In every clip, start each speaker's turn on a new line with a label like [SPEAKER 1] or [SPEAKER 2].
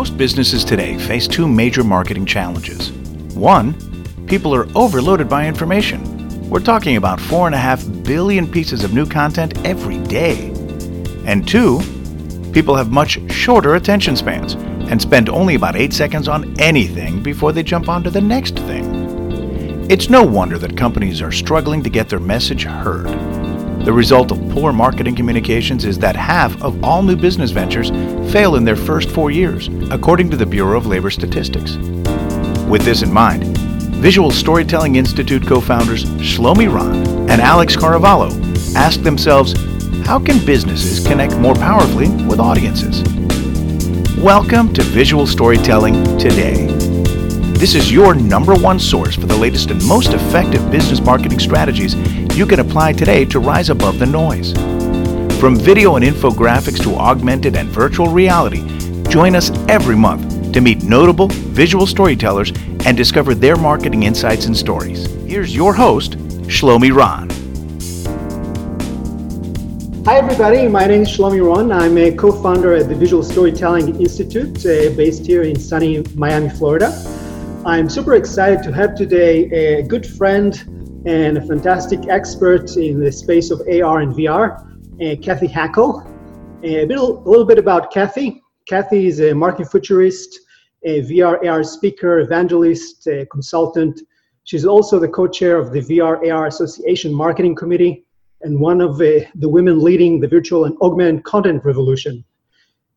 [SPEAKER 1] Most businesses today face two major marketing challenges. One, people are overloaded by information. We're talking about 4.5 billion pieces of new content every day. And two, people have much shorter attention spans and spend only about 8 seconds on anything before they jump on to the next thing. It's no wonder that companies are struggling to get their message heard. The result of poor marketing communications is that half of all new business ventures fail in their first four years, according to the Bureau of Labor Statistics. With this in mind, Visual Storytelling Institute co founders Shlomi Ron and Alex Caravallo asked themselves how can businesses connect more powerfully with audiences? Welcome to Visual Storytelling Today. This is your number one source for the latest and most effective business marketing strategies you can apply today to rise above the noise. From video and infographics to augmented and virtual reality, join us every month to meet notable visual storytellers and discover their marketing insights and stories. Here's your host, Shlomi Ron.
[SPEAKER 2] Hi, everybody. My name is Shlomi Ron. I'm a co founder at the Visual Storytelling Institute uh, based here in sunny Miami, Florida. I'm super excited to have today a good friend and a fantastic expert in the space of AR and VR, uh, Cathy Hackl. A, bit, a little bit about Kathy. Kathy is a marketing futurist, a VR AR speaker, evangelist, consultant. She's also the co-chair of the VR AR Association Marketing Committee and one of the, the women leading the virtual and augmented content revolution.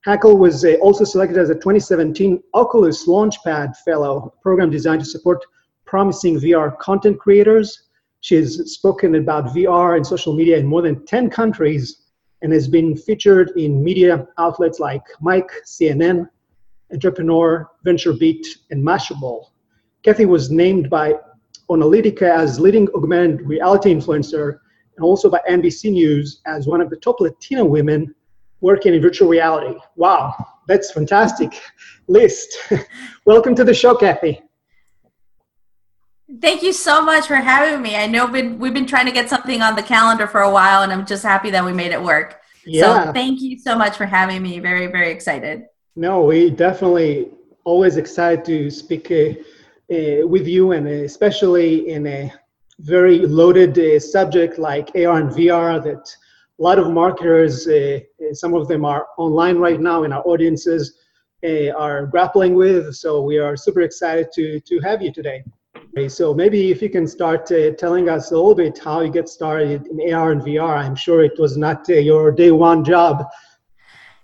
[SPEAKER 2] Hackl was uh, also selected as a 2017 Oculus Launchpad Fellow, a program designed to support promising VR content creators. She has spoken about VR and social media in more than 10 countries and has been featured in media outlets like Mic, CNN, Entrepreneur, VentureBeat, and Mashable. Cathy was named by Onalytica as leading augmented reality influencer and also by NBC News as one of the top Latina women working in virtual reality. Wow, that's fantastic list. Welcome to the show, Kathy.
[SPEAKER 3] Thank you so much for having me. I know we've been, we've been trying to get something on the calendar for a while, and I'm just happy that we made it work. Yeah. So thank you so much for having me. Very, very excited.
[SPEAKER 2] No, we definitely always excited to speak uh, uh, with you, and especially in a very loaded uh, subject like AR and VR that a lot of marketers, uh, uh, some of them are online right now in our audiences, uh, are grappling with. So we are super excited to, to have you today. Okay, so maybe if you can start uh, telling us a little bit how you get started in AR and VR. I'm sure it was not uh, your day one job.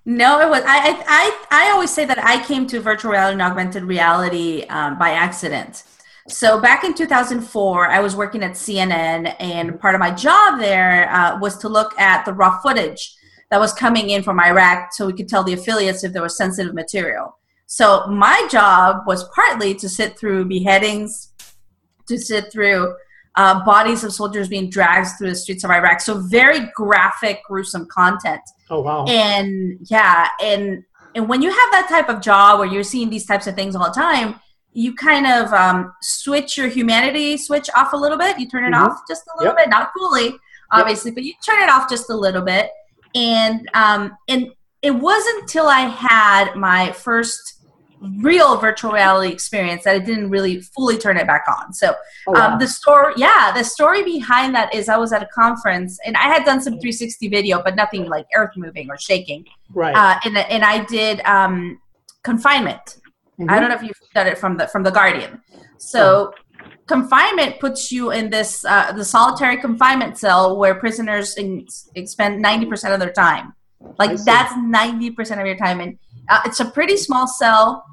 [SPEAKER 3] No, it was. I, I, I always say that I came to virtual reality and augmented reality um, by accident. So back in 2004, I was working at CNN, and part of my job there uh, was to look at the raw footage that was coming in from Iraq so we could tell the affiliates if there was sensitive material. So my job was partly to sit through beheadings, to sit through uh, bodies of soldiers being dragged through the streets of Iraq. So very graphic, gruesome content.
[SPEAKER 2] Oh wow!
[SPEAKER 3] And yeah, and and when you have that type of job where you're seeing these types of things all the time, you kind of um, switch your humanity switch off a little bit. You turn it mm-hmm. off just a little yep. bit, not fully, obviously, yep. but you turn it off just a little bit. And um, and it wasn't until I had my first real virtual reality experience that I didn't really fully turn it back on. So oh, wow. um, the story, yeah, the story behind that is I was at a conference and I had done some 360 video, but nothing like earth moving or shaking.
[SPEAKER 2] Right.
[SPEAKER 3] Uh, and and I did um, confinement Mm-hmm. I don't know if you've done it from the from the Guardian. So oh. confinement puts you in this uh, the solitary confinement cell where prisoners in, spend ninety percent of their time. Like that's ninety percent of your time, and uh, it's a pretty small cell.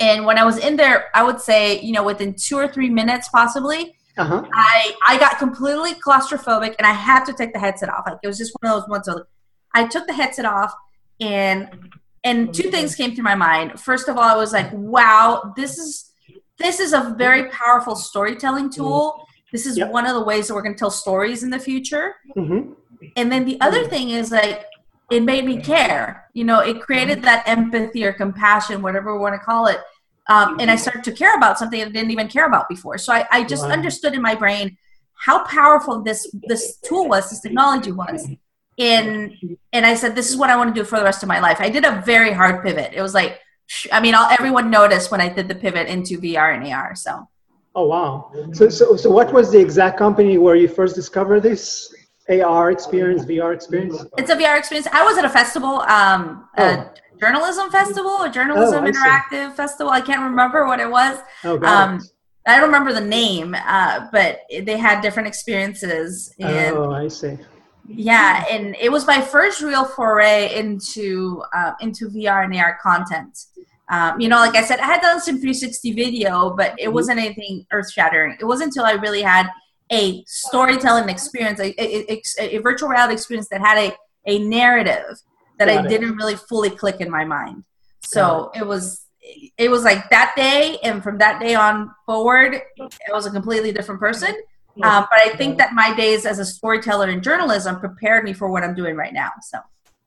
[SPEAKER 3] And when I was in there, I would say you know within two or three minutes, possibly. Uh-huh. I I got completely claustrophobic and I had to take the headset off. Like it was just one of those ones. So I took the headset off and and two things came through my mind. First of all, I was like, wow, this is this is a very powerful storytelling tool. This is yep. one of the ways that we're going to tell stories in the future. Mm-hmm. And then the other thing is like it made me care. You know, it created that empathy or compassion, whatever we want to call it. Um, and I started to care about something I didn't even care about before. So I, I just wow. understood in my brain how powerful this this tool was, this technology was and and I said, this is what I want to do for the rest of my life. I did a very hard pivot. It was like I mean, all, everyone noticed when I did the pivot into VR and AR. So.
[SPEAKER 2] Oh wow! So so so what was the exact company where you first discovered this AR experience, VR experience?
[SPEAKER 3] It's a VR experience. I was at a festival, um, oh. a journalism festival, a journalism oh, interactive see. festival. I can't remember what it was.
[SPEAKER 2] Oh, got um.
[SPEAKER 3] I don't remember the name, uh, but they had different experiences.
[SPEAKER 2] And oh, I see.
[SPEAKER 3] Yeah, and it was my first real foray into uh, into VR and AR content. Um, you know, like I said, I had done some 360 video, but it mm-hmm. wasn't anything earth shattering. It wasn't until I really had a storytelling experience, a, a, a, a, virtual reality experience that had a, a narrative that Got I it. didn't really fully click in my mind. So it. it was it was like that day, and from that day on forward, I was a completely different person. Um, but I think that my days as a storyteller in journalism prepared me for what I'm doing right now. So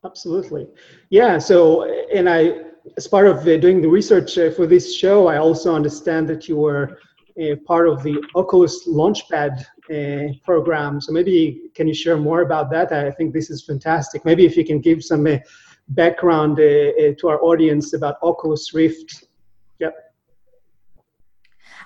[SPEAKER 2] absolutely, yeah. So and I as part of uh, doing the research uh, for this show, I also understand that you were uh, part of the Oculus Launchpad uh, program. So maybe can you share more about that? I think this is fantastic. Maybe if you can give some uh, background uh, to our audience about Oculus Rift.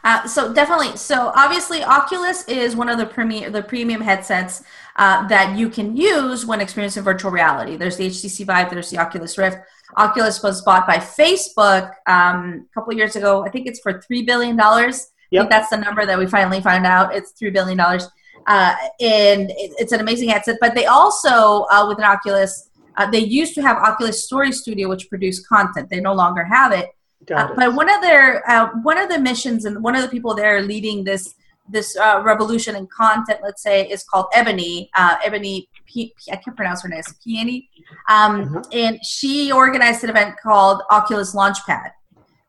[SPEAKER 3] Uh, so definitely. So obviously, Oculus is one of the premium the premium headsets uh, that you can use when experiencing virtual reality. There's the HTC Vive. There's the Oculus Rift. Oculus was bought by Facebook um, a couple years ago. I think it's for three billion dollars. Yep. I think that's the number that we finally found out. It's three billion dollars, uh, and it's an amazing headset. But they also, uh, with an Oculus, uh, they used to have Oculus Story Studio, which produced content. They no longer have it. Uh, but one of their uh, one of the missions and one of the people there leading this this uh, revolution in content, let's say, is called Ebony. Uh, Ebony P- P- I can't pronounce her name. Peony. Um, mm-hmm. And she organized an event called Oculus Launchpad.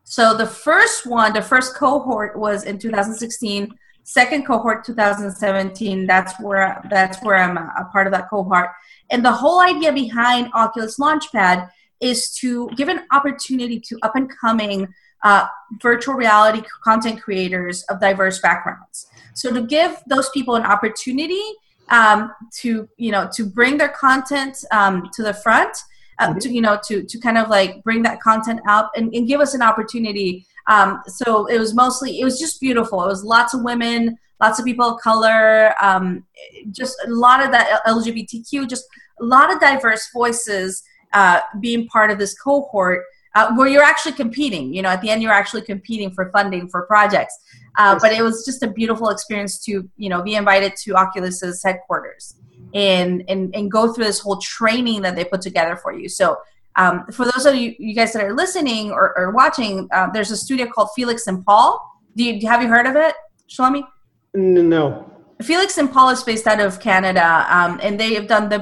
[SPEAKER 3] So the first one, the first cohort was in 2016. Second cohort, 2017. That's where that's where I'm a, a part of that cohort. And the whole idea behind Oculus Launchpad is to give an opportunity to up and coming uh, virtual reality content creators of diverse backgrounds. So to give those people an opportunity um, to you know to bring their content um, to the front uh, mm-hmm. to you know to to kind of like bring that content out and, and give us an opportunity um, so it was mostly it was just beautiful it was lots of women lots of people of color um, just a lot of that lgbtq just a lot of diverse voices uh, being part of this cohort uh, where you're actually competing. You know, at the end, you're actually competing for funding for projects. Uh, but it was just a beautiful experience to, you know, be invited to Oculus's headquarters and and and go through this whole training that they put together for you. So. Um, for those of you, you guys that are listening or, or watching, uh, there's a studio called Felix and Paul. Do you have you heard of it, Shlomi?
[SPEAKER 2] No.
[SPEAKER 3] Felix and Paul is based out of Canada, um, and they have done the,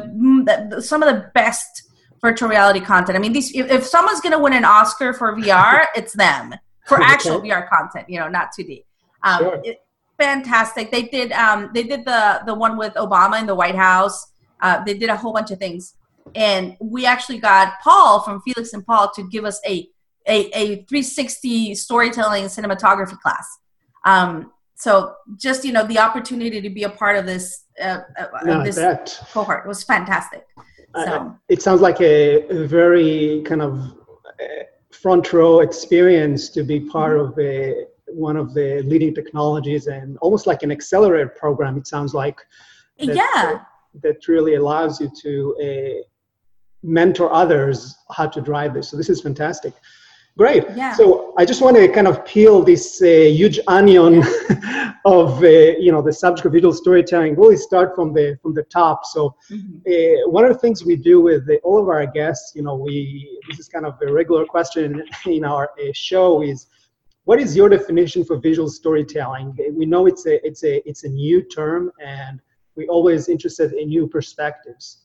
[SPEAKER 3] the, some of the best virtual reality content. I mean, these if, if someone's going to win an Oscar for VR, it's them for actual VR content. You know, not 2D. Um, sure. It, fantastic. They did um, they did the the one with Obama in the White House. Uh, they did a whole bunch of things, and we actually got Paul from Felix and Paul to give us a a, a 360 storytelling cinematography class. Um, so just you know the opportunity to be a part of this uh, uh, this cohort was fantastic. So.
[SPEAKER 2] it sounds like a, a, very kind of uh, front row experience to be part mm-hmm. of a, one of the leading technologies and almost like an accelerator program. It sounds like
[SPEAKER 3] that, yeah
[SPEAKER 2] that really allows you to uh, mentor others how to drive this. So this is fantastic. Great. Yeah. So I just want to kind of peel this uh, huge onion of uh, you know the subject of visual storytelling. Really start from the from the top. So mm-hmm. uh, one of the things we do with the, all of our guests, you know, we this is kind of a regular question in our uh, show is, what is your definition for visual storytelling? We know it's a it's a it's a new term, and we're always interested in new perspectives.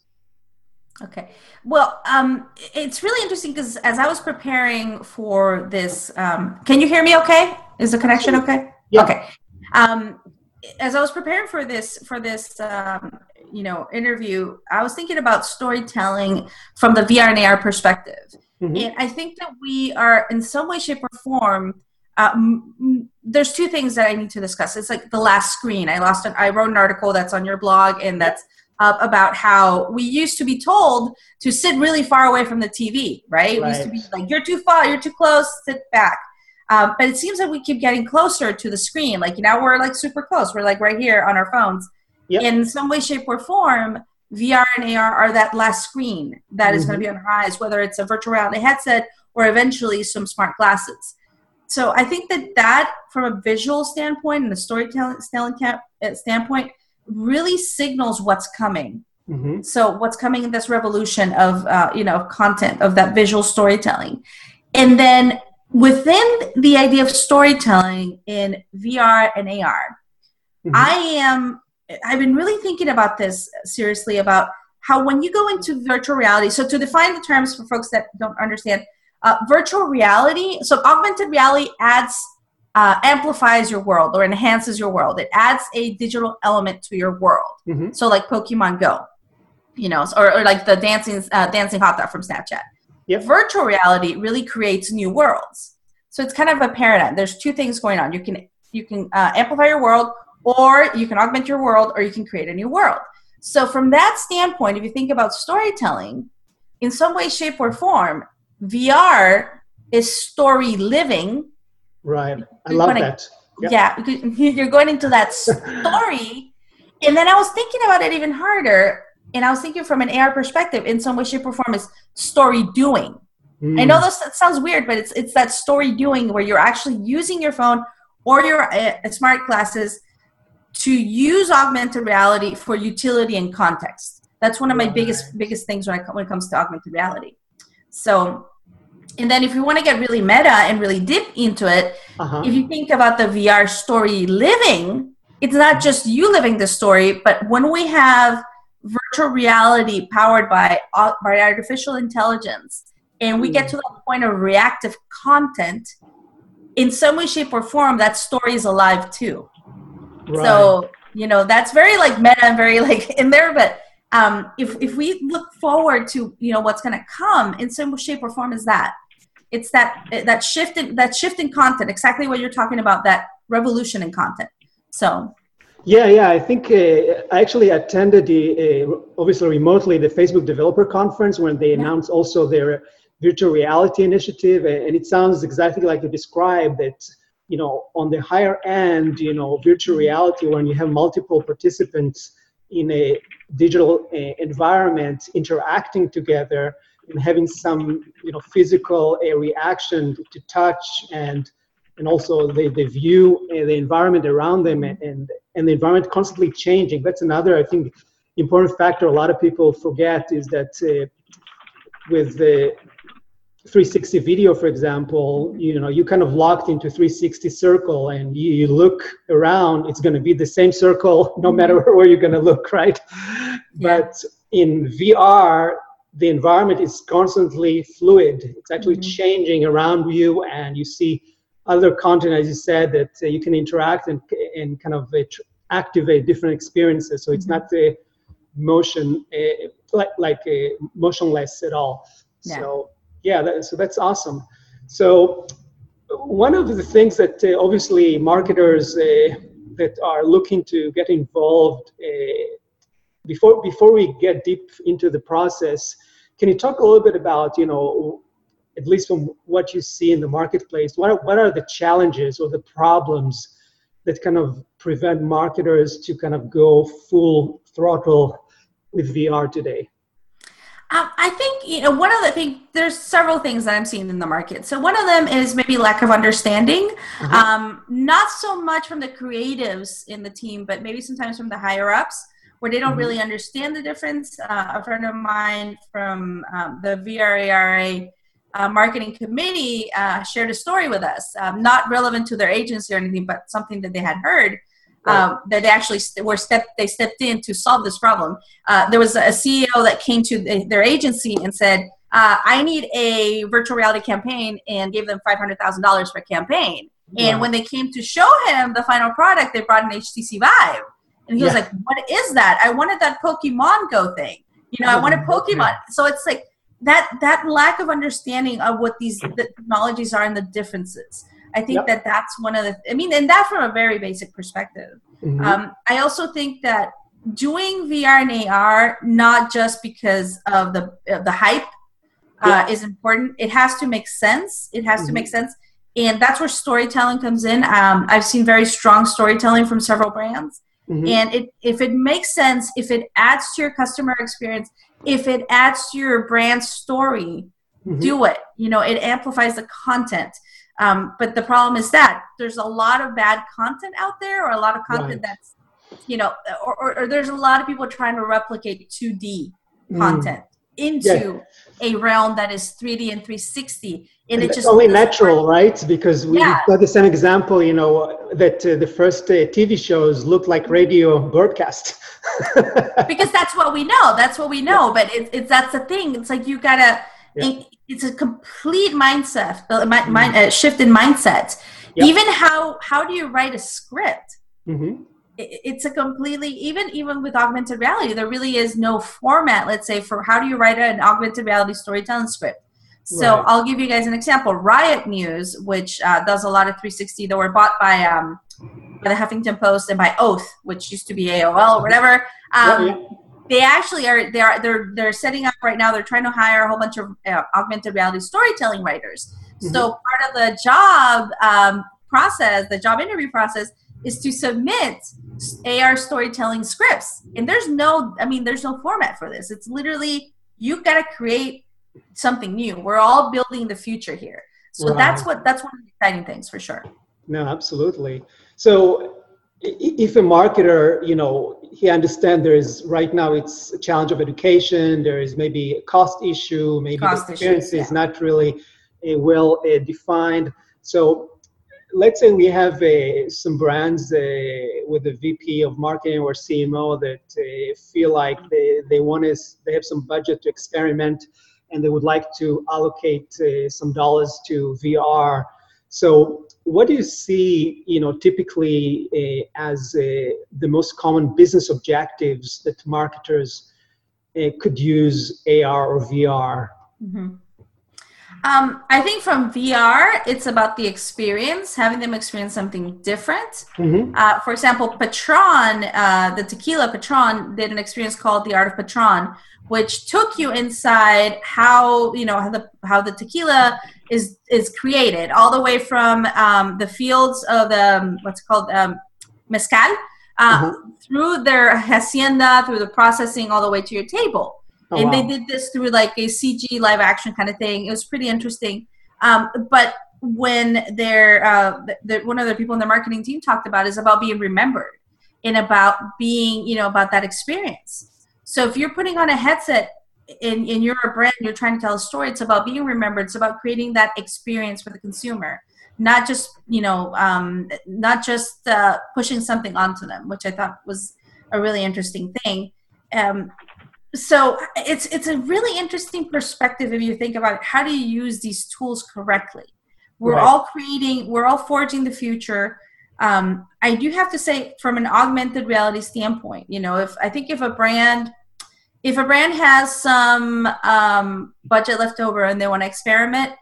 [SPEAKER 3] Okay. Well, um, it's really interesting because as I was preparing for this, um, can you hear me okay? Is the connection okay?
[SPEAKER 2] Yeah.
[SPEAKER 3] Okay. Um, as I was preparing for this, for this, um, you know, interview, I was thinking about storytelling from the VR and AR perspective. Mm-hmm. And I think that we are in some way, shape, or form, uh, m- there's two things that I need to discuss. It's like the last screen. I lost an, I wrote an article that's on your blog and that's uh, about how we used to be told to sit really far away from the TV, right? right. We used to be like, you're too far, you're too close, sit back. Um, but it seems like we keep getting closer to the screen. Like now we're like super close. We're like right here on our phones. Yep. In some way, shape, or form, VR and AR are that last screen that mm-hmm. is going to be on our eyes, whether it's a virtual reality headset or eventually some smart glasses. So I think that that, from a visual standpoint and a storytelling standpoint, really signals what's coming. Mm-hmm. So what's coming in this revolution of uh, you know content of that visual storytelling, and then within the idea of storytelling in VR and AR, mm-hmm. I am I've been really thinking about this seriously about how when you go into virtual reality. So to define the terms for folks that don't understand, uh, virtual reality. So augmented reality adds uh, amplifies your world or enhances your world. It adds a digital element to your world. Mm-hmm. So like Pokemon Go, you know, or, or like the dancing uh, dancing hot dog from Snapchat. Yep. Virtual reality really creates new worlds. So it's kind of a paradigm. There's two things going on. You can you can uh, amplify your world, or you can augment your world, or you can create a new world. So from that standpoint, if you think about storytelling, in some way, shape, or form, VR is story living
[SPEAKER 2] Right. I love that.
[SPEAKER 3] Yep. Yeah, you're going into that story. and then I was thinking about it even harder. And I was thinking from an AR perspective, in some way, shape, or form, is story doing. Mm. I know this sounds weird, but it's it's that story doing where you're actually using your phone or your uh, smart glasses to use augmented reality for utility and context. That's one of my right. biggest biggest things when, I, when it comes to augmented reality. So and then if you want to get really meta and really deep into it, uh-huh. if you think about the VR story living, it's not just you living the story, but when we have virtual reality powered by, by artificial intelligence and we get to the point of reactive content, in some way, shape, or form, that story is alive too. Right. So, you know, that's very like meta and very like in there, but um, if, if we look forward to, you know, what's going to come in some shape or form is that. It's that that shift in that shift in content exactly what you're talking about that revolution in content. So.
[SPEAKER 2] Yeah yeah i think uh, i actually attended the uh, obviously remotely the facebook developer conference when they yeah. announced also their virtual reality initiative and it sounds exactly like you described that you know on the higher end you know virtual reality when you have multiple participants in a digital uh, environment interacting together and having some you know physical a reaction to touch and and also the, the view and the environment around them and, and and the environment constantly changing. That's another i think important factor a lot of people forget is that uh, with the 360 video for example you know you kind of locked into 360 circle and you, you look around it's going to be the same circle no matter where you're going to look right yeah. but in vr the environment is constantly fluid. It's actually mm-hmm. changing around you, and you see other content, as you said, that uh, you can interact and, and kind of uh, activate different experiences. So it's mm-hmm. not the motion uh, like like uh, motionless at all. Yeah. So yeah, that, so that's awesome. So one of the things that uh, obviously marketers uh, that are looking to get involved before before we get deep into the process, can you talk a little bit about you know at least from what you see in the marketplace, what are, what are the challenges or the problems that kind of prevent marketers to kind of go full throttle with VR today?
[SPEAKER 3] Um, I think you know one of the things. There's several things that I'm seeing in the market. So one of them is maybe lack of understanding, mm-hmm. um, not so much from the creatives in the team, but maybe sometimes from the higher ups where they don't mm-hmm. really understand the difference. Uh, a friend of mine from um, the VRARA uh, marketing committee uh, shared a story with us, um, not relevant to their agency or anything, but something that they had heard. Um, that they actually st- were stepped they stepped in to solve this problem. Uh, there was a CEO that came to the, their agency and said, uh, "I need a virtual reality campaign," and gave them five hundred thousand dollars for a campaign. And when they came to show him the final product, they brought an HTC Vive. And he yeah. was like, What is that? I wanted that Pokemon Go thing. You know, I wanted Pokemon. So it's like that that lack of understanding of what these the technologies are and the differences. I think yep. that that's one of the. I mean, and that from a very basic perspective. Mm-hmm. Um, I also think that doing VR and AR not just because of the of the hype uh, is important. It has to make sense. It has mm-hmm. to make sense, and that's where storytelling comes in. Um, I've seen very strong storytelling from several brands, mm-hmm. and it if it makes sense, if it adds to your customer experience, if it adds to your brand story, mm-hmm. do it. You know, it amplifies the content. Um, but the problem is that there's a lot of bad content out there, or a lot of content right. that's you know, or, or, or, there's a lot of people trying to replicate 2D mm. content into yeah. a realm that is 3D and 360. And, and it just
[SPEAKER 2] only natural, right? Because we yeah. got the same example, you know, that uh, the first uh, TV shows look like radio broadcast.
[SPEAKER 3] because that's what we know. That's what we know. But it's, it's that's the thing. It's like you gotta. Yeah. It, it's a complete mindset, uh, mind, uh, shift in mindset. Even how how do you write a script? Mm-hmm it's a completely even even with augmented reality there really is no format let's say for how do you write an augmented reality storytelling script so right. i'll give you guys an example RYOT news which uh, does a lot of 360 that were bought by um, by the huffington post and by oath which used to be aol or whatever um. They actually are they are they're they're setting up right now they're trying to hire a whole bunch of uh, augmented reality storytelling writers mm-hmm. so part of the job um, process the job interview process is to submit AR storytelling scripts. And there's no, I mean, there's no format for this. It's literally, you've got to create something new. We're all building the future here. So right. that's what, that's one of the exciting things for sure.
[SPEAKER 2] No, absolutely. So if a marketer, you know, he understands there is right now it's a challenge of education, there is maybe a cost issue, maybe cost the experience issues, yeah. is not really uh, well uh, defined. So let's say we have uh, some brands uh, with the VP of marketing or CMO that uh, feel like they, they want to, they have some budget to experiment and they would like to allocate uh, some dollars to VR. So what do you see, you know, typically uh, as uh, the most common business objectives that marketers could use AR or VR? Mm-hmm.
[SPEAKER 3] Um, I think from VR, it's about the experience, having them experience something different. Mm-hmm. Uh, for example, Patron, uh, the tequila Patron, did an experience called the Art of Patron, which took you inside how you know how the how the tequila is is created, all the way from um, the fields of the um, what's called um, mezcal uh, mm-hmm. through their hacienda, through the processing, all the way to your table. Oh, and wow. they did this through like a CG live action kind of thing. It was pretty interesting. Um, but when they're uh, the, one of the people in the marketing team talked about is about being remembered and about being you know about that experience. So if you're putting on a headset and, and you're a brand, you're trying to tell a story. It's about being remembered. It's about creating that experience for the consumer, not just you know um, not just uh, pushing something onto them, which I thought was a really interesting thing. Um, so it's it's a really interesting perspective if you think about it. how do you use these tools correctly we're right. all creating we're all forging the future um, i do have to say from an augmented reality standpoint you know if i think if a brand if a brand has some um, budget left over and they want to experiment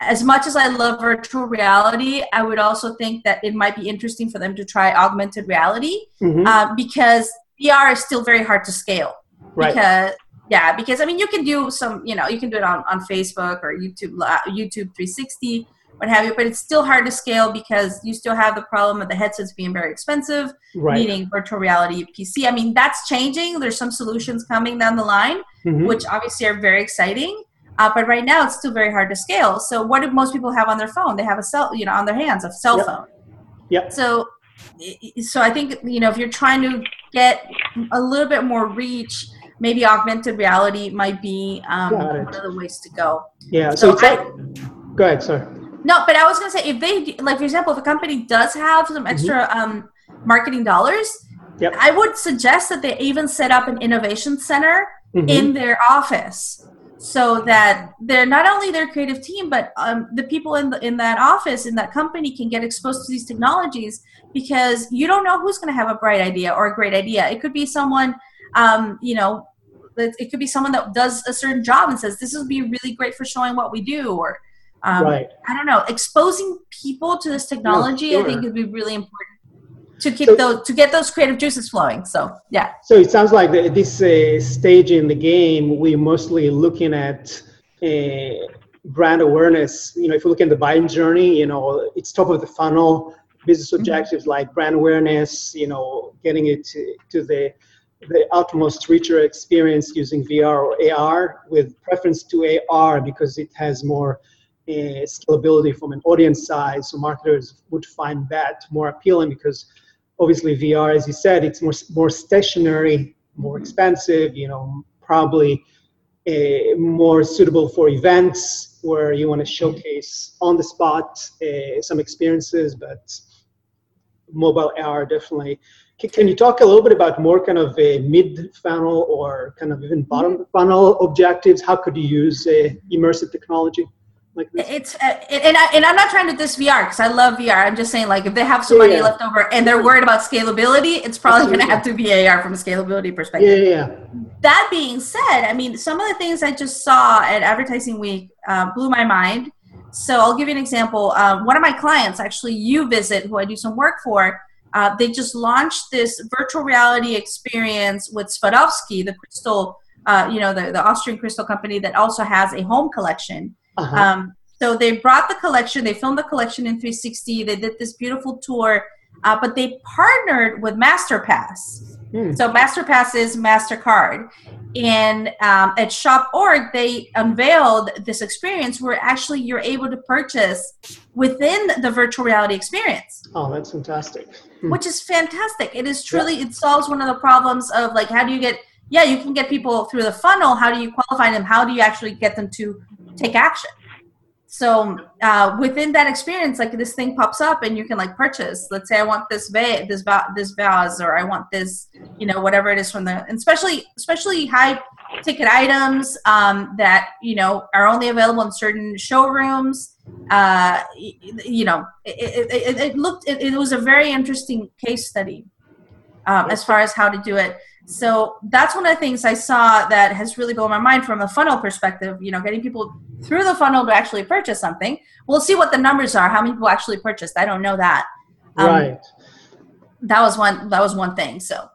[SPEAKER 3] as much as i love virtual reality i would also think that it might be interesting for them to try augmented reality mm-hmm. uh, because vr is still very hard to scale right. because yeah because i mean you can do some you know you can do it on, on facebook or youtube youtube 360 what have you but it's still hard to scale because you still have the problem of the headsets being very expensive right. needing virtual reality pc i mean that's changing there's some solutions coming down the line mm-hmm. which obviously are very exciting uh, but right now it's still very hard to scale so what do most people have on their phone they have a cell you know on their hands a cell
[SPEAKER 2] yep.
[SPEAKER 3] phone
[SPEAKER 2] yep
[SPEAKER 3] so so i think you know if you're trying to get a little bit more reach maybe augmented reality might be um, one of the ways to go.
[SPEAKER 2] Yeah. So, so I, like, go ahead, sorry.
[SPEAKER 3] No, but I was gonna say if they like, for example, if a company does have some mm-hmm. extra mm-hmm. um, marketing dollars, yep. I would suggest that they even set up an innovation center mm-hmm. in their office so that they're not only their creative team but um, the people in the, in that office in that company can get exposed to these technologies because you don't know who's going to have a bright idea or a great idea it could be someone um, you know it could be someone that does a certain job and says this would be really great for showing what we do or um, right. i don't know exposing people to this technology no, sure. i think would be really important to keep so, those to get those creative juices flowing. So yeah.
[SPEAKER 2] So it sounds like the, this uh, stage in the game, we're mostly looking at uh, brand awareness. You know, if you look at the buying journey, you know, it's top of the funnel. Business mm-hmm. objectives mm-hmm. like brand awareness, you know, getting it to, to the the utmost richer experience using VR or AR with preference to AR because it has more uh, scalability from an audience size. So marketers would find that more appealing because obviously VR, as you said, it's more more stationary, more expensive. You know, probably uh, more suitable for events where you want to showcase on the spot uh, some experiences, but mobile AR definitely. Can you talk a little bit about more kind of a mid funnel or kind of even bottom funnel objectives? How could you use uh, immersive technology?
[SPEAKER 3] Like? It's uh, and I, and I'm not trying to diss VR because I love VR. I'm just saying like if they have some money yeah. left over and they're worried about scalability, it's probably going to have to be AR from a scalability perspective.
[SPEAKER 2] Yeah, yeah.
[SPEAKER 3] That being said, I mean some of the things I just saw at Advertising Week uh, blew my mind. So I'll give you an example. Uh, one of my clients, actually, YouVisit who I do some work for. Uh, they just launched this virtual reality experience with Swarovski, the crystal, uh, you know, the, the Austrian crystal company that also has a home collection uh-huh. Um, so they brought the collection, they filmed the collection in 360, they did this beautiful tour, uh, but they partnered with MasterPass. Hmm. So MasterPass is MasterCard. And um, at Shop.org, they unveiled this experience where actually you're able to purchase within the virtual reality experience.
[SPEAKER 2] Oh, that's fantastic.
[SPEAKER 3] Hmm. Which is fantastic. It is truly, yeah. it solves one of the problems of like, how do you get, yeah, you can get people through the funnel. How do you qualify them? How do you actually get them to take action. So uh, within that experience like this thing pops up and you can like purchase. Let's say i want this vase this va- this vase or i want this you know whatever it is from the especially especially high ticket items um, that you know are only available in certain showrooms. Uh, you know it, it, it, it looked it, it, was a very interesting case study um, as far as how to do it so that's one of the things I saw that has really blown my mind from a funnel perspective. You know, getting people through the funnel to actually purchase something. We'll see what the numbers are. How many people actually purchased? I don't know that.
[SPEAKER 2] Um, right.
[SPEAKER 3] That was one. That was one thing. So.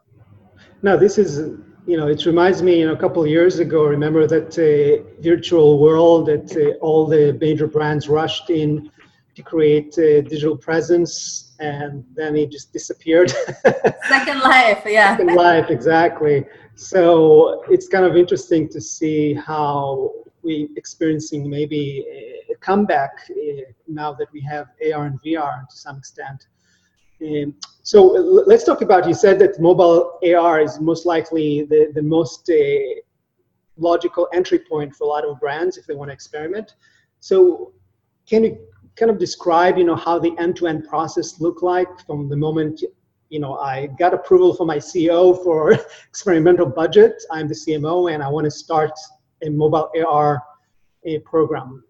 [SPEAKER 2] No, this is you know it reminds me you know a couple of years ago remember that uh, virtual world that uh, all the major brands rushed in to create a digital presence and then he just disappeared.
[SPEAKER 3] Second life, yeah.
[SPEAKER 2] Second life, exactly. So it's kind of interesting to see how we experiencing maybe a comeback uh, now that we have AR and VR to some extent. Um, so let's talk about. You said that mobile AR is most likely the the most uh, logical entry point for a lot of brands if they want to experiment. So can you kind of describe, you know, how the end-to-end process look like from the moment, you know, I got approval from my CEO for experimental budget. I'm the CMO, and I want to start a mobile AR a program.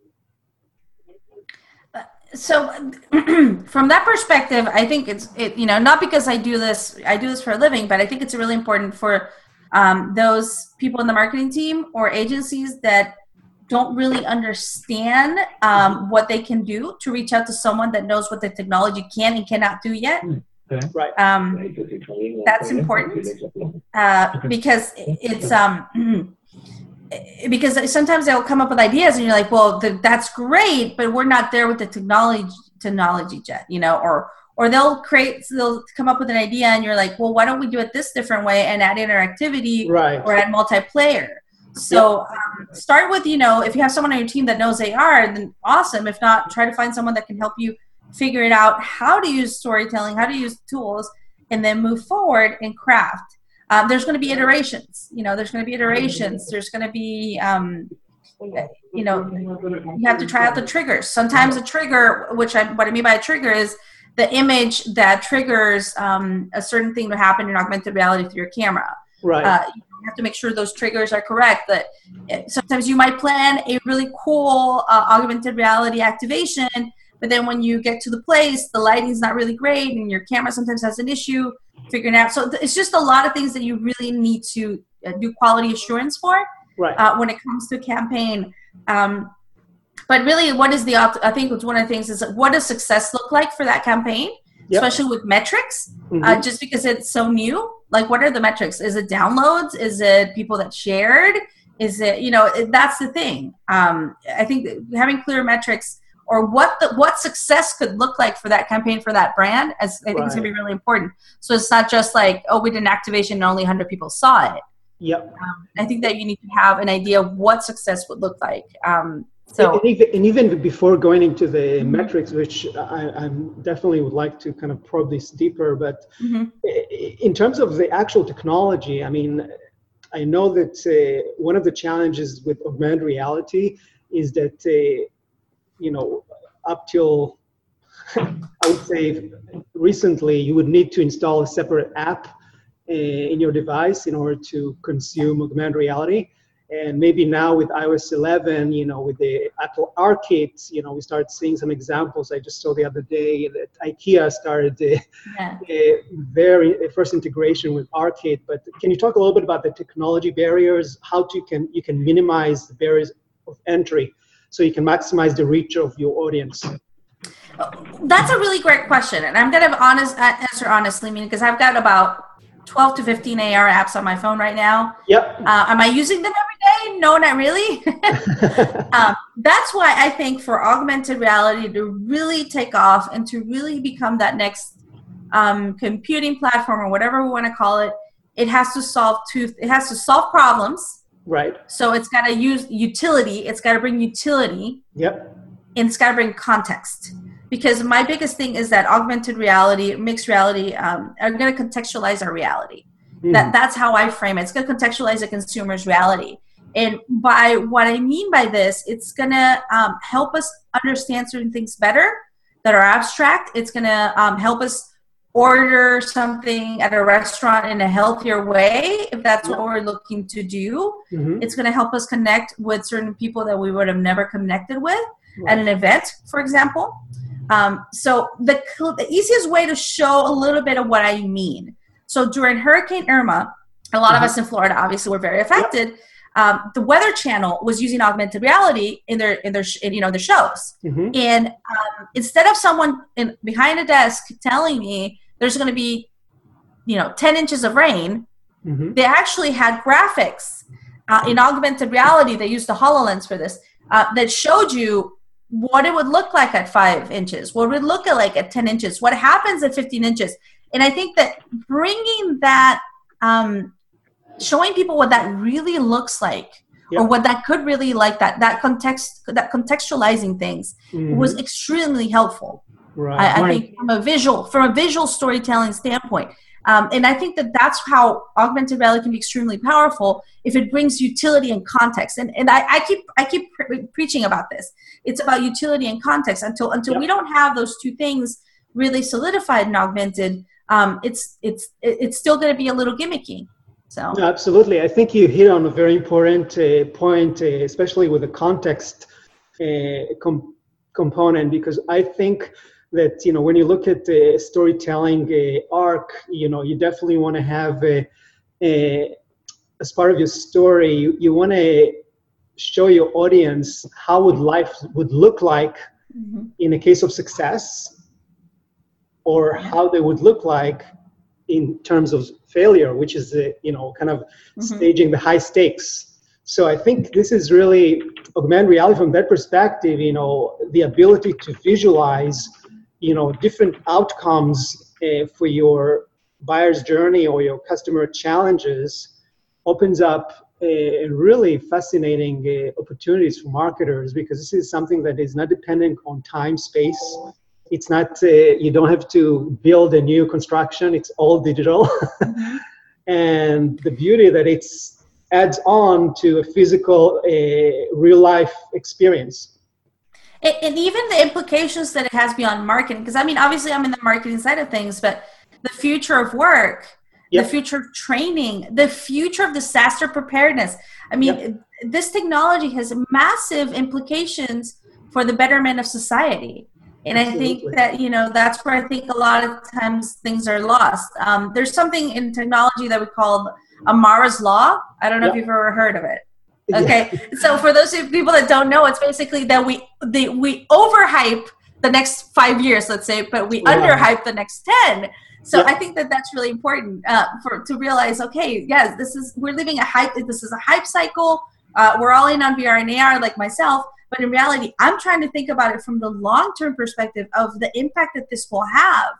[SPEAKER 3] So, from that perspective, I think it's it. You know, not because I do this, I do this for a living, but I think it's really important for um, those people in the marketing team or agencies that don't really understand um, what they can do to reach out to someone that knows what the technology can and cannot do yet. Hmm.
[SPEAKER 2] Right.
[SPEAKER 3] Um, that's important uh, because it's um, because sometimes they'll come up with ideas and you're like, well, the, that's great, but we're not there with the technology technology yet, you know, or or they'll create they'll come up with an idea and you're like, well, why don't we do it this different way and add interactivity
[SPEAKER 2] right.
[SPEAKER 3] or add multiplayer? So um, start with, you know, if you have someone on your team that knows AR, then awesome. If not, try to find someone that can help you figure it out how to use storytelling, how to use tools, and then move forward and craft. Um, there's going to be iterations. You know, there's going to be iterations. There's going to be, um, you know, you have to try out the triggers. Sometimes a trigger, which I, what I mean by a trigger is the image that triggers um, a certain thing to happen in augmented reality through your camera.
[SPEAKER 2] Right. Uh, you
[SPEAKER 3] have to make sure those triggers are correct. That sometimes you might plan a really cool uh, augmented reality activation, but then when you get to the place, the lighting's not really great, and your camera sometimes has an issue figuring out. So it's just a lot of things that you really need to uh, do quality assurance for
[SPEAKER 2] right.
[SPEAKER 3] uh, when it comes to a campaign. Um, but really, what is the? I think it's one of the things is what does success look like for that campaign? Yep. especially with metrics, uh, mm-hmm. uh, just because it's so new. Like, what are the metrics? Is it downloads? Is it people that shared? Is it you know that's the thing. Um, I think having clear metrics or what the what success could look like for that campaign for that brand, as I think right. is gonna be really important. So it's not just like oh we did an activation and only 100 people saw it.
[SPEAKER 2] Yep. Um,
[SPEAKER 3] I think that you need to have an idea of what success would look like. Um, so
[SPEAKER 2] and even, and even, before going into the mm-hmm. metrics, which I, I, definitely would like to kind of probe this deeper, but mm-hmm. in terms of the actual technology, I mean, I know that uh, one of the challenges with augmented reality is that uh, you know up till I would say recently you would need to install a separate app uh, in your device in order to consume augmented reality and maybe now with iOS 11, you know, with the Apple ARKit, you know, we start seeing some examples. I just saw the other day that IKEA started a, yeah. a very a first integration with ARKit. But can you talk a little bit about the technology barriers? How to can you can minimize the barriers of entry so you can maximize the reach of your audience?
[SPEAKER 3] That's a really great question, and I'm gonna honest answer honestly, meaning because I've got about 12 to 15 AR apps on my phone right now.
[SPEAKER 2] Yep.
[SPEAKER 3] Uh, am I using them No, not really. um, that's why I think for augmented reality to really take off and to really become that next um, computing platform or whatever we want to call it, it has to solve two. It has to solve problems.
[SPEAKER 2] Right.
[SPEAKER 3] So it's got to use utility. It's got to bring utility.
[SPEAKER 2] Yep.
[SPEAKER 3] And it's got to bring context. Because my biggest thing is that augmented reality, mixed reality, um, are going to contextualize our reality. Mm. That that's how I frame it. It's going to contextualize a consumer's reality. And by what I mean by this, it's gonna um, help us understand certain things better that are abstract. It's gonna um, help us order something at a restaurant in a healthier way if that's what we're looking to do. Mm-hmm. It's gonna help us connect with certain people that we would have never connected with right. at an event, for example. Um, so the, the easiest way to show a little bit of what I mean. So during Hurricane Irma, a lot mm-hmm. of us in Florida obviously were very affected. Yep um, the Weather Channel was using augmented reality in their in their in, you know their shows, mm-hmm. and um, instead of someone in, behind a desk telling me there's going to be, you know, ten inches of rain, mm-hmm. they actually had graphics uh, in augmented reality. They used the Hololens for this uh, that showed you what it would look like at five inches, what would look like at ten inches, what happens at fifteen inches, and I think that bringing that um, showing people what that really looks like yep. or what that could really like that that context that contextualizing things mm-hmm. was extremely helpful right. I, I think from a visual from a visual storytelling standpoint um, and I think that that's how augmented reality can be extremely powerful if it brings utility and context. And, and I, I keep I keep pre- preaching about this. It's about utility and context. Until until yep. we don't have those two things really solidified and augmented, um, it's it's it's still going to be a little gimmicky. So.
[SPEAKER 2] No, absolutely, I think you hit on a very important uh, point, uh, especially with the context uh, com- component, because I think that you know when you look at the storytelling uh, arc, you know you definitely want to have a, a, as part of your story, you, you want to show your audience how would life would look like mm-hmm. in a case of success or how they would look like in terms of failure, which is the, you know kind of mm-hmm. staging the high stakes. So I think this is really augmented reality from that perspective. You know, the ability to visualize, you know, different outcomes uh, for your buyer's journey or your customer challenges opens up a really fascinating uh, opportunities for marketers because this is something that is not dependent on time space it's not uh, you don't have to build a new construction it's all digital mm-hmm. and the beauty that it's adds on to a physical uh, real life experience
[SPEAKER 3] and, and, even the implications that it has beyond marketing because i mean obviously i'm in the marketing side of things but the future of work yep. the future of training the future of disaster preparedness i mean yep. this technology has massive implications for the betterment of society and Absolutely. I think that, you know, that's where I think a lot of times things are lost. Um, there's something in technology that we call Amara's Law. I don't know yeah. if you've ever heard of it. Okay. Yeah. so for those people that don't know, it's basically that we, the, we overhype the next five years, let's say, but we underhype the next 10. So I think that that's really important uh, for to realize. Okay, yes, this is we're living a hype. This is a hype cycle. Uh, we're all in on VR and AR, like myself. But in reality, I'm trying to think about it from the long term perspective of the impact that this will have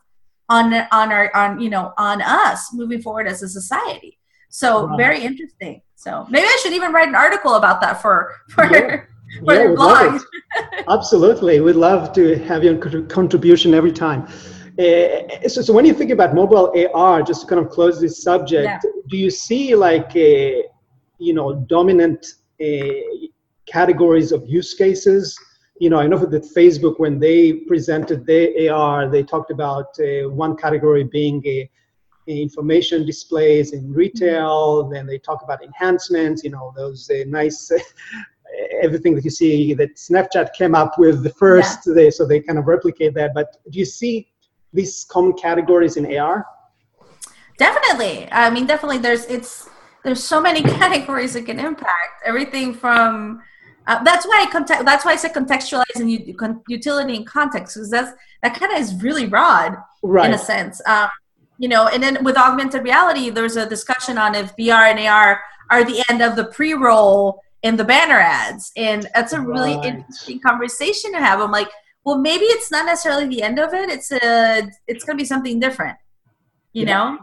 [SPEAKER 3] on on our on you know on us moving forward as a society. So very interesting. So maybe I should even write an article about that for for.
[SPEAKER 2] Yeah. for yeah, blog. Absolutely, we'd love to have your contribution every time. Uh, so, so when you think about mobile AR, just to kind of close this subject, yeah. do you see like a, you know, dominant uh, categories of use cases? You know, I know that Facebook, when they presented their AR, they talked about uh, one category being a, a information displays in retail. Then they talk about enhancements. You know, those uh, nice everything that you see that Snapchat came up with the first, yeah. they, so they kind of replicate that. But do you see these common categories in AR?
[SPEAKER 3] Definitely. I mean, definitely. There's it's there's so many categories that can impact everything from. Uh, that's why I context. That's why I said contextualize and utility in context because that's that kind of is really broad right. in a sense. Um, you know, and then with augmented reality, there's a discussion on if VR and AR are the end of the pre-roll in the banner ads, and that's a really right. interesting conversation to have. I'm like, well maybe it's not necessarily the end of it it's a it's going to be something different you yeah. know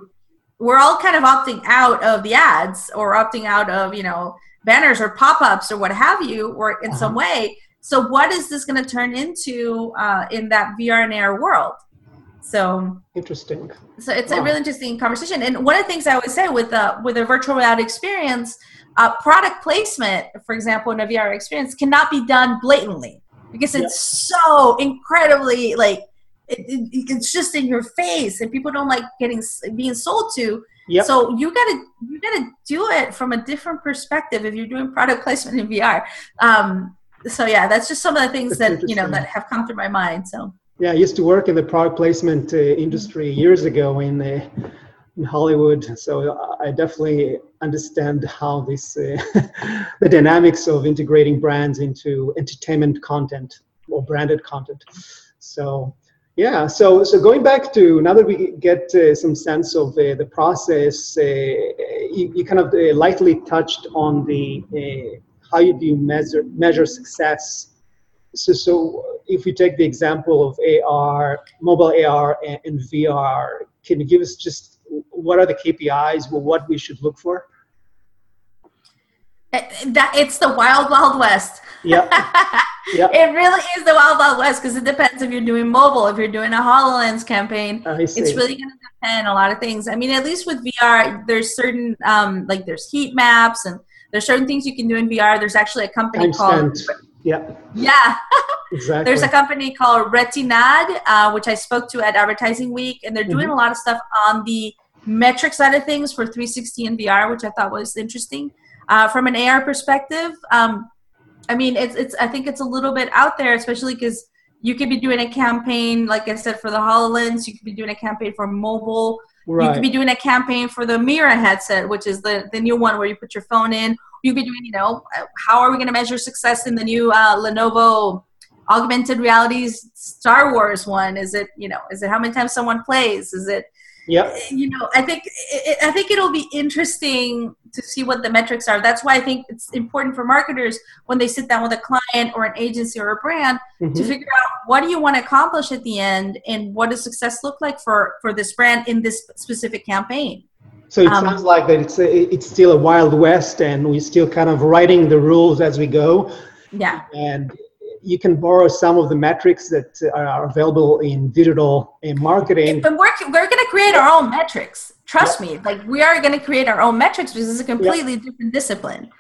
[SPEAKER 3] we're all kind of opting out of the ads or opting out of you know banners or pop-ups or what have you or in uh-huh. some way so what is this going to turn into uh, in that vr and ar world so
[SPEAKER 2] interesting
[SPEAKER 3] so it's wow. a really interesting conversation and one of the things i always say with a with a virtual reality experience uh, product placement for example in a vr experience cannot be done blatantly because it's yep. so incredibly like it, it, it's just in your face and people don't like getting being sold to yep. so you gotta you gotta do it from a different perspective if you're doing product placement in vr um, so yeah that's just some of the things that's that you know that have come through my mind so
[SPEAKER 2] yeah i used to work in the product placement uh, industry years ago in uh, in Hollywood. So I definitely understand how this uh, the dynamics of integrating brands into entertainment content or branded content. So yeah, so so going back to now that we get uh, some sense of uh, the process, uh, you, you, kind of uh, lightly touched on the uh, how you do measure measure success. So so if we take the example of AR, mobile AR, and, and VR, can you give us just what are the KPIs? Well, what we should look for?
[SPEAKER 3] Eh, that it's the wild wild west.
[SPEAKER 2] Yeah.
[SPEAKER 3] yeah. It really is the wild wild west because it depends if you're doing mobile, if you're doing a Hololens campaign. It's really going to depend on a lot of things. I mean, at least with VR, there's certain um, like there's heat maps and there's certain things you can do in VR. There's actually a company called
[SPEAKER 2] spent. yeah
[SPEAKER 3] yeah exactly. there's a company called Retinad, uh, which I spoke to at Advertising Week, and they're doing mm-hmm. a lot of stuff on the metric side of things for 360 and VR, which I thought was interesting. Uh, from an AR perspective, um, I mean, it's it's I think it's a little bit out there, especially because you could be doing a campaign, like I said, for the Hololens. You could be doing a campaign for mobile. Right. You could be doing a campaign for the Mira headset, which is the the new one where you put your phone in. You could be doing, you know, how are we going to measure success in the new uh, Lenovo augmented realities Star Wars one? Is it, you know, is it how many times someone plays? Is it
[SPEAKER 2] yeah
[SPEAKER 3] you know i think it, i think it'll be interesting to see what the metrics are. That's why i think it's important for marketers when they sit down with a client or an agency or a brand mm-hmm. to figure out what do you want to accomplish at the end and what does success look like for for this brand in this specific campaign.
[SPEAKER 2] So it um, sounds like that it's a, it's still a wild west and we're still kind of writing the rules as we go.
[SPEAKER 3] Yeah.
[SPEAKER 2] And you can borrow some of the metrics that are available in digital and marketing.
[SPEAKER 3] But we're, we're going to create our own metrics. Trust me, like we are going to create our own metrics because it's a completely different discipline.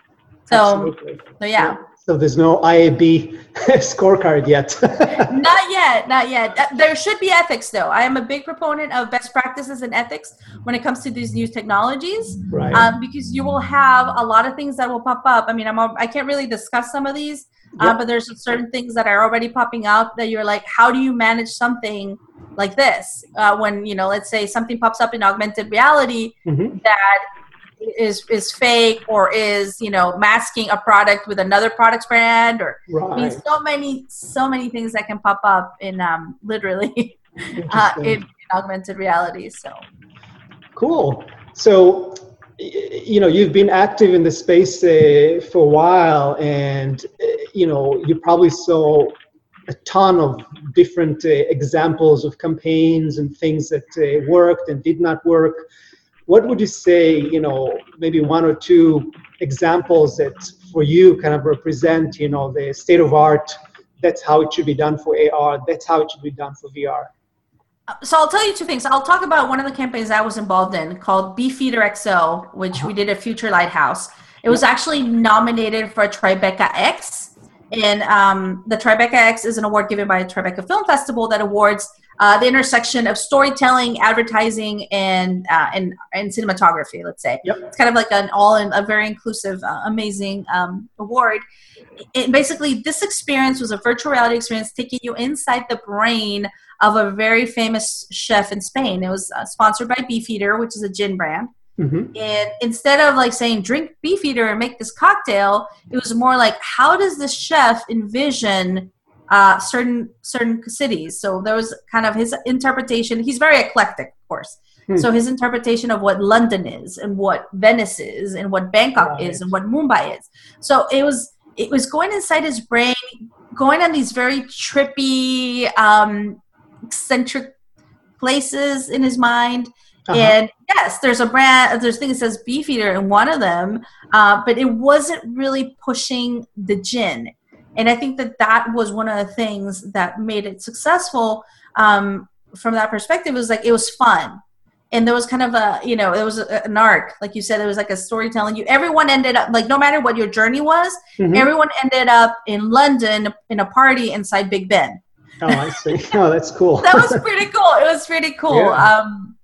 [SPEAKER 3] So, Absolutely. so yeah. yeah.
[SPEAKER 2] So there's no IAB scorecard yet.
[SPEAKER 3] not yet, not yet. Uh, there should be ethics though. I am a big proponent of best practices and ethics when it comes to these new technologies,
[SPEAKER 2] right?
[SPEAKER 3] Um, because you will have a lot of things that will pop up. I mean, I'm I can't really discuss some of these uh, but there's certain things that are already popping out that you're like how do you manage something like this uh, when you know let's say something pops up in augmented reality mm-hmm. that is is fake or is you know masking a product with another product's brand or right. I mean so many so many things that can pop up in um literally uh, in, in augmented reality. So
[SPEAKER 2] cool. So you know you've been active in the space uh, for a while and uh, you know you probably saw a ton of different uh, examples of campaigns and things that uh, worked and did not work. What would you say you know maybe one or two examples that for you kind of represent you know the state of art that's how it should be done for ar that's how it should be done for vr
[SPEAKER 3] so I'll tell you two things. I'll talk about one of the campaigns I was involved in called Beefeater XO, which we did at Future Lighthouse. It was actually nominated for a Tribeca X, and um, the Tribeca X is an award given by the Tribeca Film Festival that awards uh, the intersection of storytelling, advertising, and uh, and and cinematography. Let's say yep. it's kind of like an all in a very inclusive, uh, amazing um, award. It, basically, this experience was a virtual reality experience taking you inside the brain of a very famous chef in Spain. It was uh, sponsored by Beefeater, which is a gin brand. Mm-hmm. And instead of like saying drink Beefeater and make this cocktail, it was more like how does this chef envision uh, certain certain cities? So there was kind of his interpretation. He's very eclectic, of course. Hmm. So his interpretation of what London is and what Venice is and what Bangkok right. is and what Mumbai is. So it was it was going inside his brain, going on these very trippy um, eccentric places in his mind. Uh-huh. And yes, there's a brand, there's thing that says Beefeater in one of them, uh, but it wasn't really pushing the gin. And I think that that was one of the things that made it successful um, from that perspective. It was like it was fun, and there was kind of a you know it was a, an arc, like you said, it was like a storytelling. You everyone ended up like no matter what your journey was, mm-hmm. everyone ended up in London in a party inside Big Ben.
[SPEAKER 2] Oh, I see. Oh, that's cool.
[SPEAKER 3] that was pretty cool. It was pretty cool. Yeah. Um,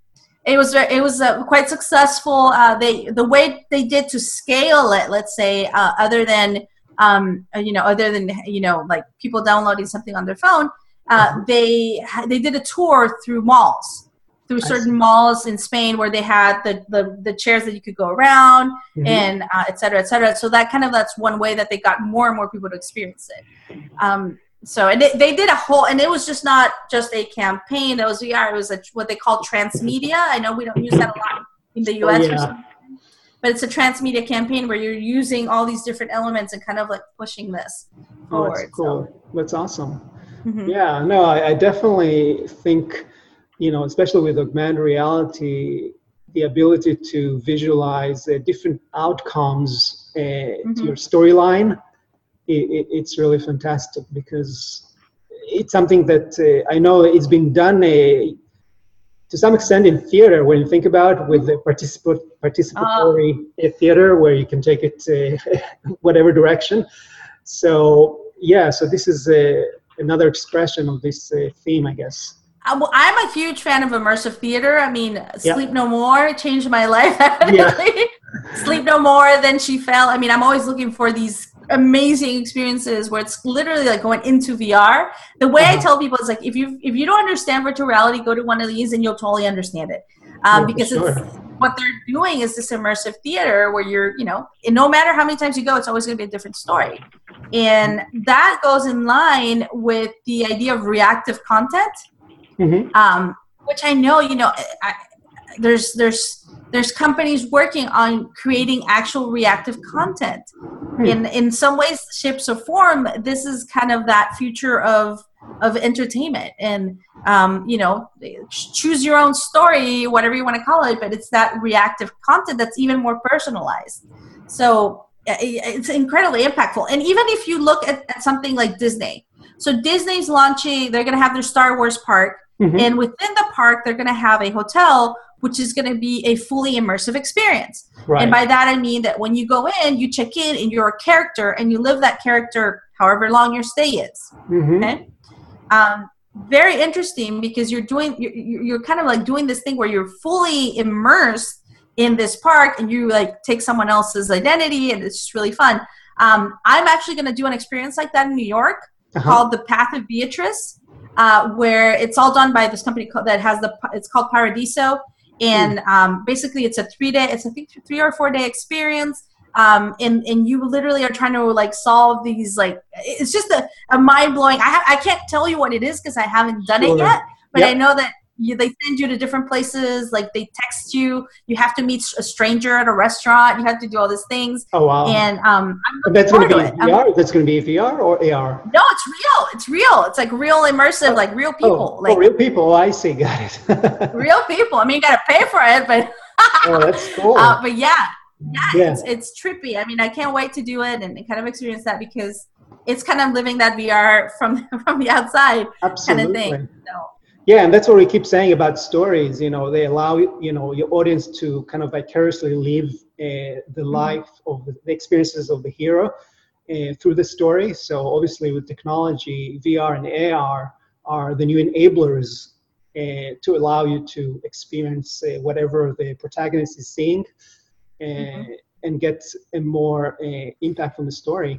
[SPEAKER 3] it was it was uh, quite successful. Uh, they the way they did to scale it, let's say, uh, other than um, uh, you know, other than you know, like people downloading something on their phone, uh, mm-hmm. they they did a tour through malls, through certain malls in Spain where they had the the, the chairs that you could go around mm-hmm. and uh, et cetera, et cetera. So that kind of that's one way that they got more and more people to experience it. Um, so and they, they did a whole and it was just not just a campaign that was VR it was a, what they call transmedia I know we don't use that a lot in the US oh, yeah. but it's a transmedia campaign where you're using all these different elements and kind of like pushing this forward.
[SPEAKER 2] Oh, that's cool. So. That's awesome. Mm-hmm. Yeah, no, I, I, definitely think, you know, especially with augmented reality, the ability to visualize uh, different outcomes uh, mm-hmm. to your storyline it, it's really fantastic because it's something that uh, I know it's been done uh, to some extent in theater when you think about with the particip- participatory uh, theater where you can take it uh, whatever direction. So yeah, so this is uh, another expression of this uh, theme, I guess.
[SPEAKER 3] I'm a huge fan of immersive theater. I mean, Sleep yeah. No More changed my life. yeah. Sleep No More, then she fell. I mean, I'm always looking for these amazing experiences where it's literally like going into VR. The way uh-huh. I tell people is like if you if you don't understand virtual reality, go to one of these and you'll totally understand it. Um, yeah, because sure. it's what they're doing is this immersive theater where you're, you know, and no matter how many times you go, it's always going to be a different story. And that goes in line with the idea of reactive content, mm-hmm. um, which I know, you know, I, there's there's there's companies working on creating actual reactive content. Hmm. in in some ways shapes or form this is kind of that future of of entertainment. And um, you know choose your own story whatever you want to call it but it's that reactive content that's even more personalized. So it's incredibly impactful. And even if you look at, at something like disney so disney's launching they're going to have their star wars park. Mm-hmm. and within the park they're going to have a hotel which is going to be a fully immersive experience. Right. And by that I mean that when you go in, you check in and you're a character and you live that character however long your stay is. Mm-hmm. Okay. Um, very interesting because you're doing you're, you're kind of like doing this thing where you're fully immersed in this park and you like take someone else's identity and it's just really fun. Um, I'm actually going to do an experience like that in New York uh-huh. called the Path of Beatrice, uh, where it's all done by this company that has the it's called Paradiso and um, basically it's a three day it's a three or four day experience um, and and you literally are trying to like solve these like it's just a, a mind blowing I, ha- I can't tell you what it is because i haven't done sure. it yet but yep. i know that you, they send you to different places like they text you. You have to meet a stranger at a restaurant. You have to do all these things.
[SPEAKER 2] Oh wow.
[SPEAKER 3] And um
[SPEAKER 2] that's going to be vr that's going to be vr or ar
[SPEAKER 3] no it's real. It's real. It's like real immersive oh, like real people
[SPEAKER 2] oh,
[SPEAKER 3] like
[SPEAKER 2] oh, real people. Oh, i see. Got
[SPEAKER 3] it. Real people. I mean you gotta pay for it but
[SPEAKER 2] oh that's cool.
[SPEAKER 3] Uh, but yeah. Yeah, yeah. It's, it's trippy. I mean i can't wait to do it and kind of experience that because it's kind of living that vr from from the outside
[SPEAKER 2] Absolutely.
[SPEAKER 3] kind of thing so
[SPEAKER 2] yeah and that's what we keep saying about stories you know they allow you know your audience to kind of vicariously live uh, the mm-hmm. life of the, the, experiences of the hero uh, through the story so obviously with technology vr and ar are the new enablers uh, to allow you to experience uh, whatever the protagonist is seeing uh, mm-hmm. and get a more uh, impact from the story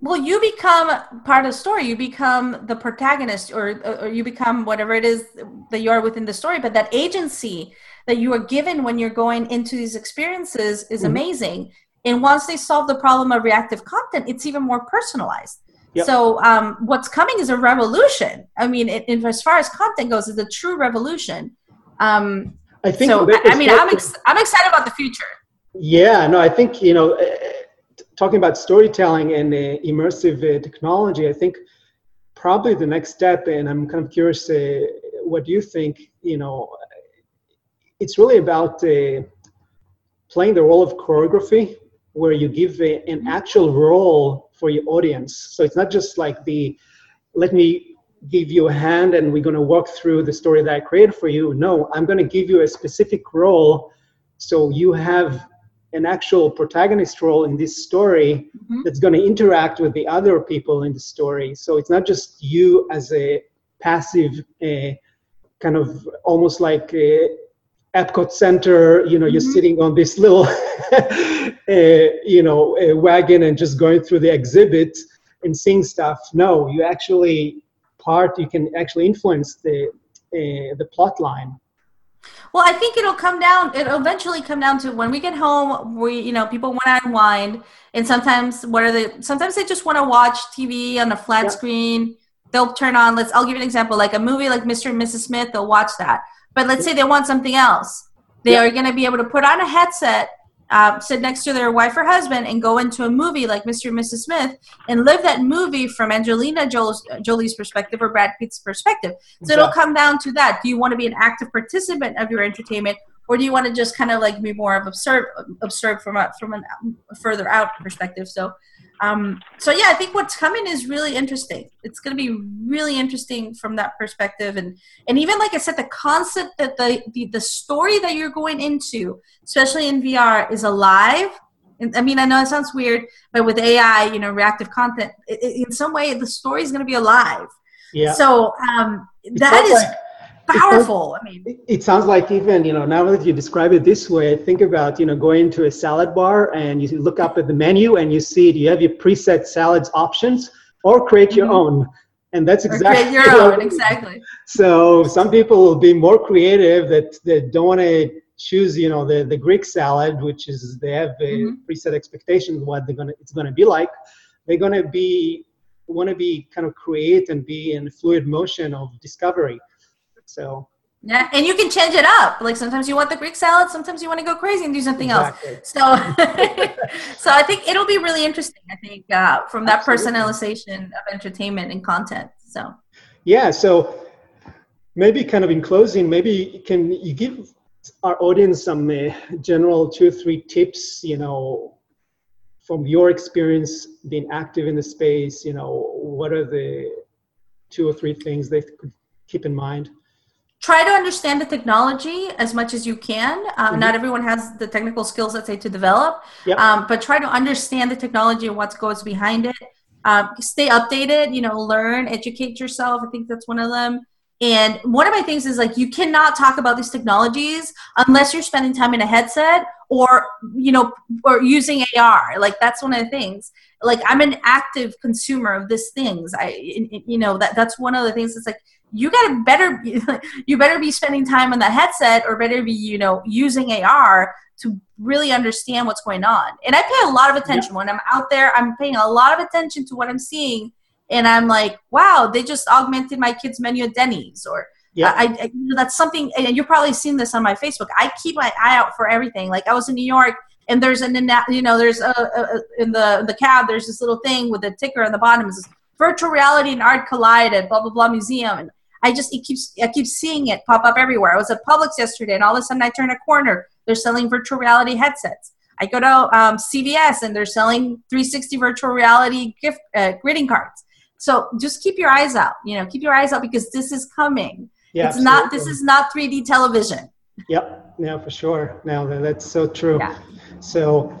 [SPEAKER 3] well you become part of the story. You become the protagonist or, or you become whatever it is that you are within the story. But that agency that you are given when you're going into these experiences is mm-hmm. amazing. And once they solve the problem of reactive content it's even more personalized. Yep. so um, what's coming is a revolution. I mean it, it, as far as content goes it's a true revolution. Um,
[SPEAKER 2] i think
[SPEAKER 3] so i, I mean I'm, ex- I'm excited about the future.
[SPEAKER 2] Yeah no i think you know talking about storytelling and uh, immersive uh, technology, I think probably the next step, and I'm kind of curious uh, what you think, you know, it's really about uh, playing the role of choreography where you give a, an mm-hmm. actual role for your audience. So it's not just like the, let me give you a hand and we're going to walk through the story that I created for you. No, I'm going to give you a specific role so you have an actual protagonist role in this story mm-hmm. that's going to interact with the other people in the story. So it's not just you as a passive, uh, kind of almost like a Epcot Center. You know, mm-hmm. you're sitting on this little, uh, you know, wagon and just going through the exhibit and seeing stuff. No, you actually part. You can actually influence the uh, the plot line.
[SPEAKER 3] Well, I think it'll come down. It'll eventually come down to when we get home. We, you know, people want to unwind, and sometimes what are they? Sometimes they just want to watch TV on a flat yep. screen. They'll turn on. Let's. I'll give you an example. Like a movie like Mr. and Mrs. Smith. They'll watch that. But let's say they want something else. They yep. are going to be able to put on a headset uh, sit next to their wife or husband and go into a movie like Mr. and Mrs. Smith and live that movie from Angelina Jolie's, Jolie's perspective or Brad Pitt's perspective. So it'll come down to that. Do you want to be an active participant of your entertainment or do you want to just kind of like be more of observe observe from a from a further out perspective? So um, so yeah, I think what's coming is really interesting. It's going to be really interesting from that perspective, and and even like I said, the concept that the the, the story that you're going into, especially in VR, is alive. And, I mean, I know it sounds weird, but with AI, you know, reactive content, it, it, in some way, the story is going to be alive. Yeah. So um, that is. Like- powerful.
[SPEAKER 2] I mean, it sounds like even you know now that you describe it this way, think about you know going to a salad bar and you look up at the menu and you see do you have your preset salads options or create your mm-hmm. own. And that's exactly
[SPEAKER 3] create your own, exactly.
[SPEAKER 2] So some people will be more creative that, that don't want to choose, you know, the, the Greek salad, which is they have a mm-hmm. preset expectations what they're gonna it's gonna be like. They're gonna be want to be kind of create and be in fluid motion of discovery. So
[SPEAKER 3] yeah, and you can change it up. Like sometimes you want the Greek salad, sometimes you want to go crazy and do something exactly. else. So, so I think it'll be really interesting. I think uh, from that Absolutely. personalization of entertainment and content. So,
[SPEAKER 2] yeah. So maybe kind of in closing, maybe can you give our audience some uh, general two or three tips? You know, from your experience being active in the space. You know, what are the two or three things they could keep in mind?
[SPEAKER 3] Try to understand the technology as much as you can. Um, mm-hmm. Not everyone has the technical skills, let's say, to develop, yep. um, but try to understand the technology and what goes behind it. Um, stay updated, you know, learn, educate yourself. I think that's one of them. And one of my things is like you cannot talk about these technologies unless you're spending time in a headset or you know or using AR. Like that's one of the things. Like I'm an active consumer of these things. I you know that that's one of the things. It's like you gotta better you better be spending time on the headset or better be you know using ar to really understand what's going on. And i pay a lot of attention. When i'm out there i'm paying a lot of attention to what i'm seeing and i'm like wow they just augmented my kids menu at denny's or yeah. I, I, that's something and you've probably seen this on my facebook. I keep my eye out for everything. Like i was in new york and there's an you know there's a, a, in the the cab there's this little thing with a ticker on the bottom. Is virtual reality and art collide at blah blah blah museum. And I just it keeps I keep seeing it pop up everywhere. I was at Publix yesterday, and all of a sudden I turn a corner. They're selling virtual reality headsets. I go to um, CVS, and they're selling 360 virtual reality gift uh, greeting cards. So just keep your eyes out. You know, keep your eyes out because this is coming. Yeah, it's absolutely. not. This is not 3D television.
[SPEAKER 2] Yep. No, for sure. Now that's so true. Yeah. So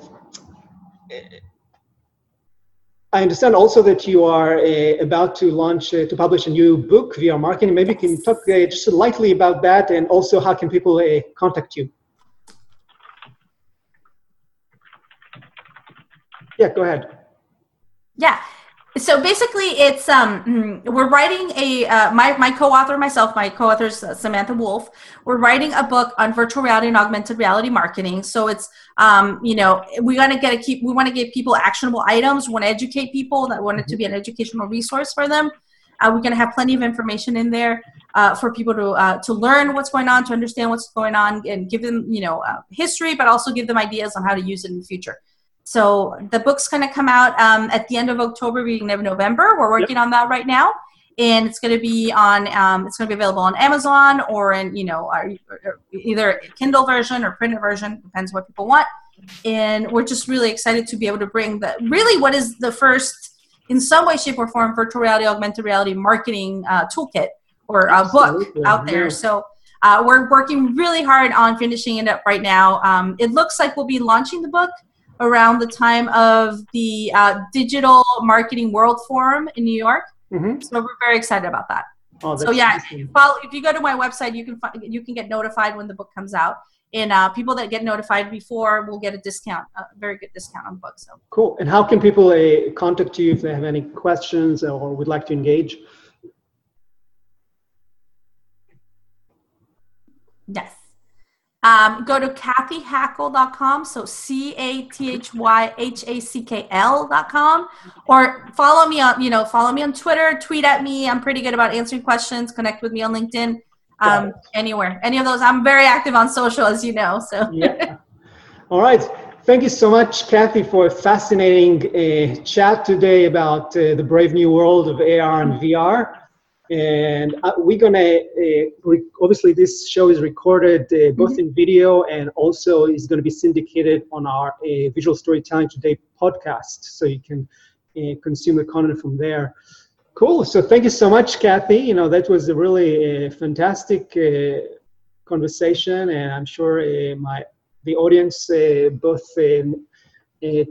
[SPEAKER 2] I understand also that you are uh, about to launch, uh, to publish a new book, VR Marketing. Maybe you can talk uh, just lightly about that and also how can people uh, contact you? Yeah, go ahead.
[SPEAKER 3] Yeah so basically it's um mm, we're writing a uh, my my co-author myself my co-author is uh, samantha wolfe we're writing a book on virtual reality and augmented reality marketing. So it's um you know we want to get a keep we want to give people actionable items we want to educate people that want it to be an educational resource for them. Uh, we're going to have plenty of information in there uh, for people to uh, to learn what's going on to understand what's going on and give them you know uh, history but also give them ideas on how to use it in the future so the book's going to come out um, at the end of October, beginning of November. We're working yep. on that right now, and it's going to be on. Um, it's going to be available on Amazon or in you know our, either Kindle version or printed version, depends what people want. And we're just really excited to be able to bring the really what is the first, in some way, shape, or form, virtual reality, augmented reality marketing uh, toolkit or a book out there. Yeah. So. Uh, we're working really hard on finishing it up right now. Um, it looks like we'll be launching the book around the time of the uh, Digital Marketing World Forum in New York. Mm-hmm. So we're very excited about that. Oh, so yeah, follow, if you go to my website, you can find, you can get notified when the book comes out. And uh, people that get notified before will get a discount, a very good discount on books. So
[SPEAKER 2] cool. And how can people uh, contact you if they have any questions or would like to engage?
[SPEAKER 3] Yes. Um, go to cathyhackl.com, so C A T H Y H A C K L.com, or follow me on, you know, follow me on Twitter, tweet at me. I'm pretty good about answering questions. Connect with me on LinkedIn, um, anywhere, any of those. I'm very active on social, as you know. So,
[SPEAKER 2] yeah. All right. Thank you so much, Cathy, for a fascinating uh, chat today about uh, the brave new world of AR and VR and uh, we're gonna uh, obviously this show is recorded uh, both mm-hmm. in video and also is going to be syndicated on our uh, visual storytelling today podcast. So you can uh, consume the content from there. Cool. So thank you so much cathy. You know that was a really uh, fantastic conversation. And i'm sure my the audience both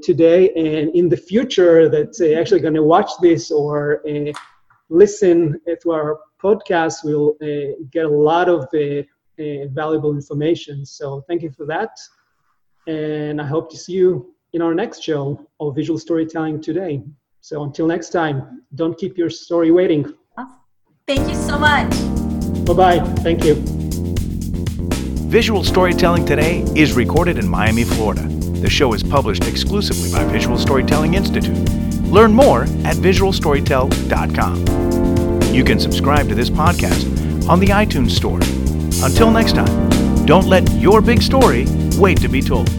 [SPEAKER 2] today and in the future that's actually going to watch this or listen to our podcast, we'll uh, get a lot of uh, uh, valuable information. So thank you for that. And I hope to see you in our next show of visual storytelling today. So until next time, don't keep your story waiting.
[SPEAKER 3] Thank you so much.
[SPEAKER 2] Bye bye. Thank you.
[SPEAKER 1] Visual Storytelling Today is recorded in Miami, Florida. The show is published exclusively by Visual Storytelling Institute. Learn more at visualstorytell.com. You can subscribe to this podcast on the iTunes Store. Until next time, don't let your big story wait to be told.